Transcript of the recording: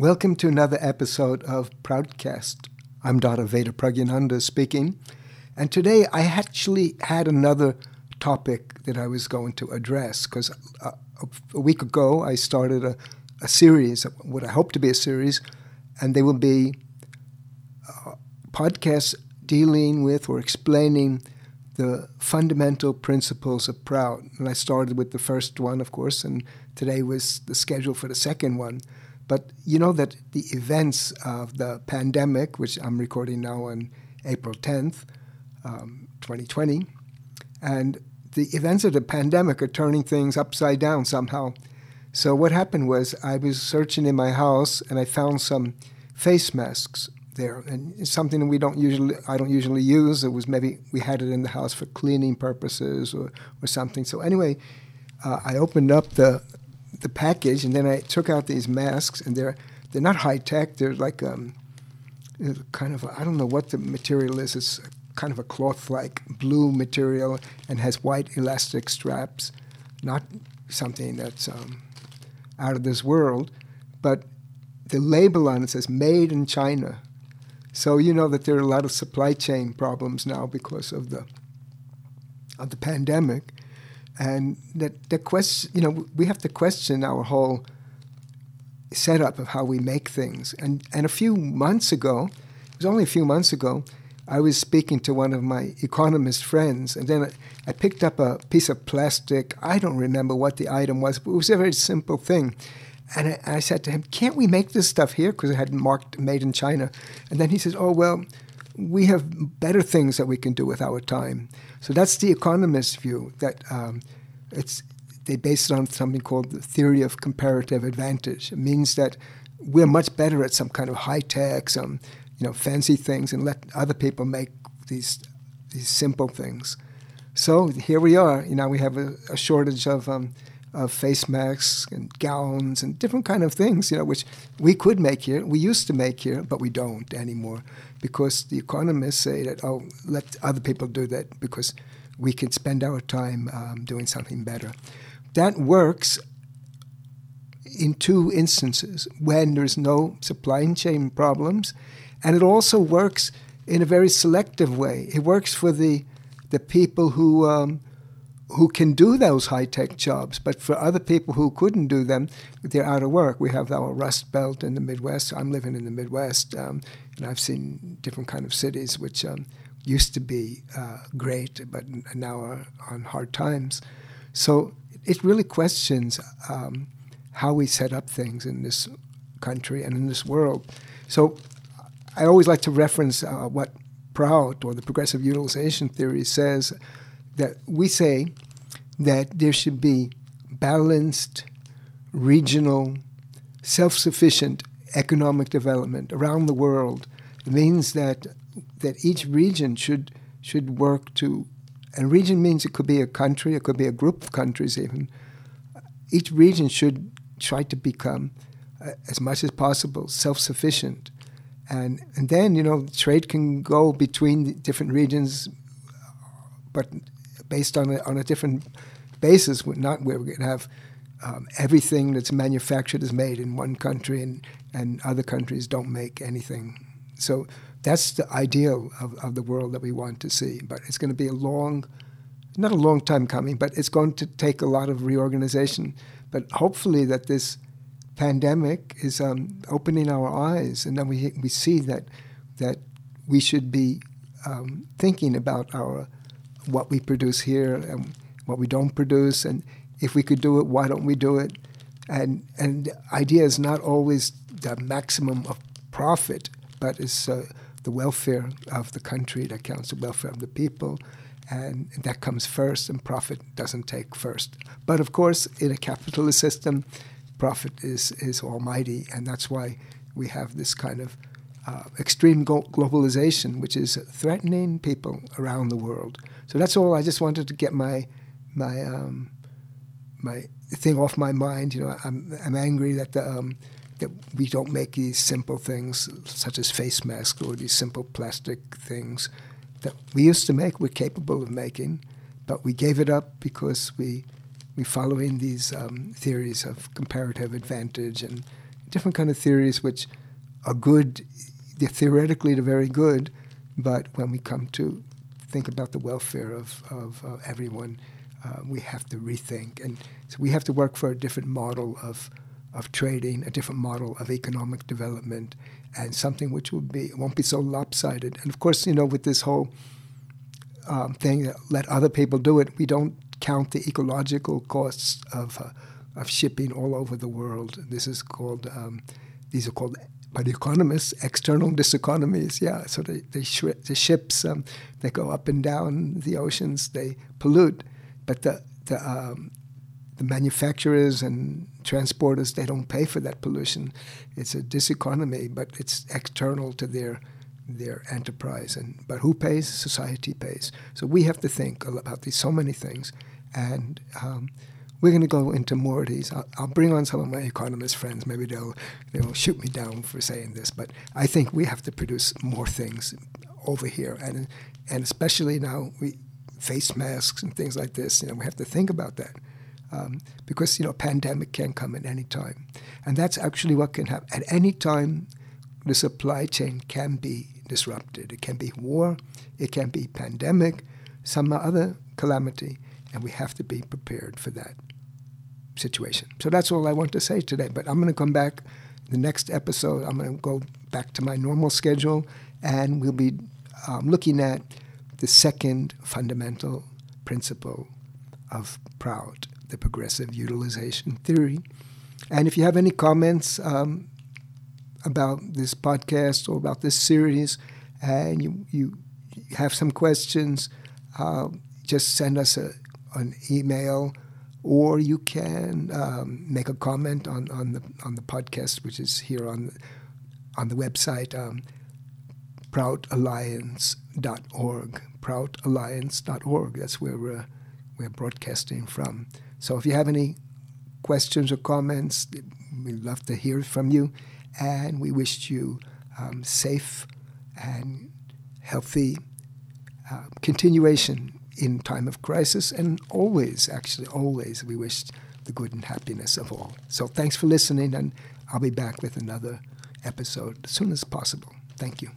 Welcome to another episode of Proutcast. I'm Dr. Vedaprajinananda speaking, and today I actually had another topic that I was going to address because uh, a week ago I started a, a, series, what I hope to be a series, and they will be uh, podcasts dealing with or explaining the fundamental principles of Prout. And I started with the first one, of course, and today was the schedule for the second one. But you know that the events of the pandemic, which I'm recording now on April 10th, um, 2020, and the events of the pandemic are turning things upside down somehow. So what happened was I was searching in my house and I found some face masks there, and it's something that we don't usually I don't usually use. It was maybe we had it in the house for cleaning purposes or, or something. So anyway, uh, I opened up the the package and then I took out these masks and they're they're not high tech. They're like um, kind of I don't know what the material is. It's kind of a cloth-like blue material and has white elastic straps. Not something that's um, out of this world, but the label on it says "Made in China." So you know that there are a lot of supply chain problems now because of the of the pandemic, and that the question, you know, we have to question our whole setup of how we make things. And and a few months ago, it was only a few months ago, I was speaking to one of my economist friends, and then I, I picked up a piece of plastic. I don't remember what the item was, but it was a very simple thing. And I, I said to him, "Can't we make this stuff here?" Because it had marked "Made in China." And then he says, "Oh well, we have better things that we can do with our time." So that's the economist's view. That um, it's they base it on something called the theory of comparative advantage. It means that we're much better at some kind of high tech, some you know fancy things, and let other people make these these simple things. So here we are. You know, we have a, a shortage of um, of face masks and gowns and different kind of things, you know, which we could make here, we used to make here, but we don't anymore because the economists say that, oh, let other people do that because we can spend our time um, doing something better. That works in two instances when there's no supply chain problems, and it also works in a very selective way. It works for the the people who um, who can do those high tech jobs. But for other people who couldn't do them, they're out of work. We have our Rust Belt in the Midwest. I'm living in the Midwest, um, and I've seen different kind of cities which um, used to be uh, great, but now are on hard times. So it really questions um, how we set up things in this country and in this world. So I always like to reference uh, what Prout or the progressive utilization theory says that we say that there should be balanced, regional, self sufficient economic development around the world. It means that, that each region should, should work to, and region means it could be a country, it could be a group of countries even. Each region should try to become, uh, as much as possible, self sufficient. And, and then, you know, trade can go between different regions, but based on a, on a different basis, not where we're going to have um, everything that's manufactured is made in one country and, and other countries don't make anything. So that's the ideal of, of the world that we want to see. But it's going to be a long, not a long time coming, but it's going to take a lot of reorganization. But hopefully that this pandemic is um, opening our eyes, and then we we see that that we should be um, thinking about our what we produce here and what we don't produce, and if we could do it, why don't we do it? And and the idea is not always the maximum of profit, but it's uh, the welfare of the country that counts, the welfare of the people, and that comes first, and profit doesn't take first. But of course, in a capitalist system, profit is is almighty, and that's why we have this kind of uh, extreme globalization, which is threatening people around the world. So that's all. I just wanted to get my my um, my thing off my mind. You know, I'm I'm angry that the um, that we don't make these simple things such as face masks or these simple plastic things that we used to make. We're capable of making, but we gave it up because we we following these um, theories of comparative advantage and different kind of theories which are good. Theoretically they're very good, but when we come to think about the welfare of, of uh, everyone, uh, we have to rethink. And so we have to work for a different model of, of trading, a different model of economic development, and something which will be won't be so lopsided. And of course, you know, with this whole um, thing that let other people do it, we don't count the ecological costs of uh, of shipping all over the world. This is called um, these are called by the economists external diseconomies. Yeah, so they, they sh- the ships um, they go up and down the oceans, they pollute, but the the um, the manufacturers and transporters they don't pay for that pollution. It's a diseconomy, but it's external to their their enterprise. And but who pays? Society pays. So we have to think about these so many things, and um, we're going to go into more of these. I'll, I'll, bring on some of my economist friends. Maybe they'll they'll shoot me down for saying this, but I think we have to produce more things over here, and and especially now we face masks and things like this. You know, we have to think about that. Um, because you know, pandemic can come at any time, and that's actually what can happen at any time. The supply chain can be disrupted. It can be war, it can be pandemic, some other calamity, and we have to be prepared for that situation. So that's all I want to say today. But I'm going to come back the next episode. I'm going to go back to my normal schedule, and we'll be um, looking at the second fundamental principle of Prout, the progressive utilization theory. And if you have any comments um, about this podcast or about this series, and you, you have some questions, uh, just send us a, an email or you can um, make a comment on, on the on the podcast, which is here on on the website um, proutalliance.org. Proutalliance.org. That's where we're we're broadcasting from. So if you have any questions or comments, we'd love to hear from you, and we wish you um, safe and healthy uh, continuation in time of crisis, and always, actually, always, we wish the good and happiness of all. So thanks for listening, and I'll be back with another episode as soon as possible. Thank you.